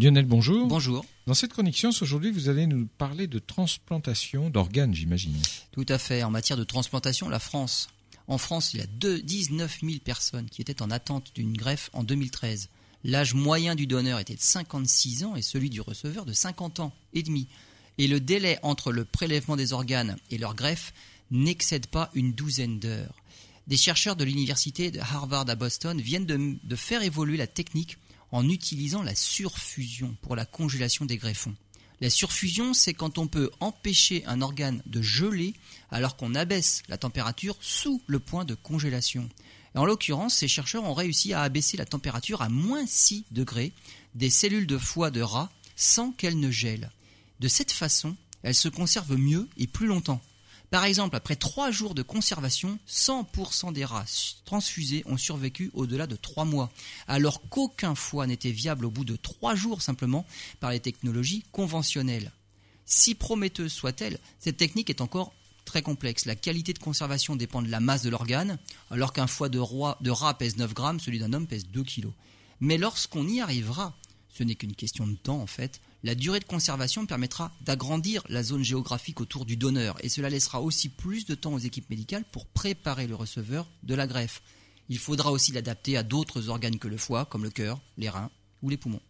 Lionel, bonjour. Bonjour. Dans cette connexion, aujourd'hui, vous allez nous parler de transplantation d'organes, j'imagine. Tout à fait. En matière de transplantation, la France. En France, il y a 19 000 personnes qui étaient en attente d'une greffe en 2013. L'âge moyen du donneur était de 56 ans et celui du receveur de 50 ans et demi. Et le délai entre le prélèvement des organes et leur greffe n'excède pas une douzaine d'heures. Des chercheurs de l'université de Harvard à Boston viennent de, de faire évoluer la technique en utilisant la surfusion pour la congélation des greffons. La surfusion, c'est quand on peut empêcher un organe de geler alors qu'on abaisse la température sous le point de congélation. Et en l'occurrence, ces chercheurs ont réussi à abaisser la température à moins 6 degrés des cellules de foie de rat sans qu'elles ne gèlent. De cette façon, elles se conservent mieux et plus longtemps. Par exemple, après trois jours de conservation, 100% des rats transfusés ont survécu au-delà de trois mois, alors qu'aucun foie n'était viable au bout de trois jours simplement par les technologies conventionnelles. Si prometteuse soit-elle, cette technique est encore très complexe. La qualité de conservation dépend de la masse de l'organe, alors qu'un foie de, roi, rat pèse 9 grammes, celui d'un homme pèse 2 kilos. Mais lorsqu'on y arrivera, ce n'est qu'une question de temps en fait, la durée de conservation permettra d'agrandir la zone géographique autour du donneur et cela laissera aussi plus de temps aux équipes médicales pour préparer le receveur de la greffe. Il faudra aussi l'adapter à d'autres organes que le foie, comme le cœur, les reins ou les poumons.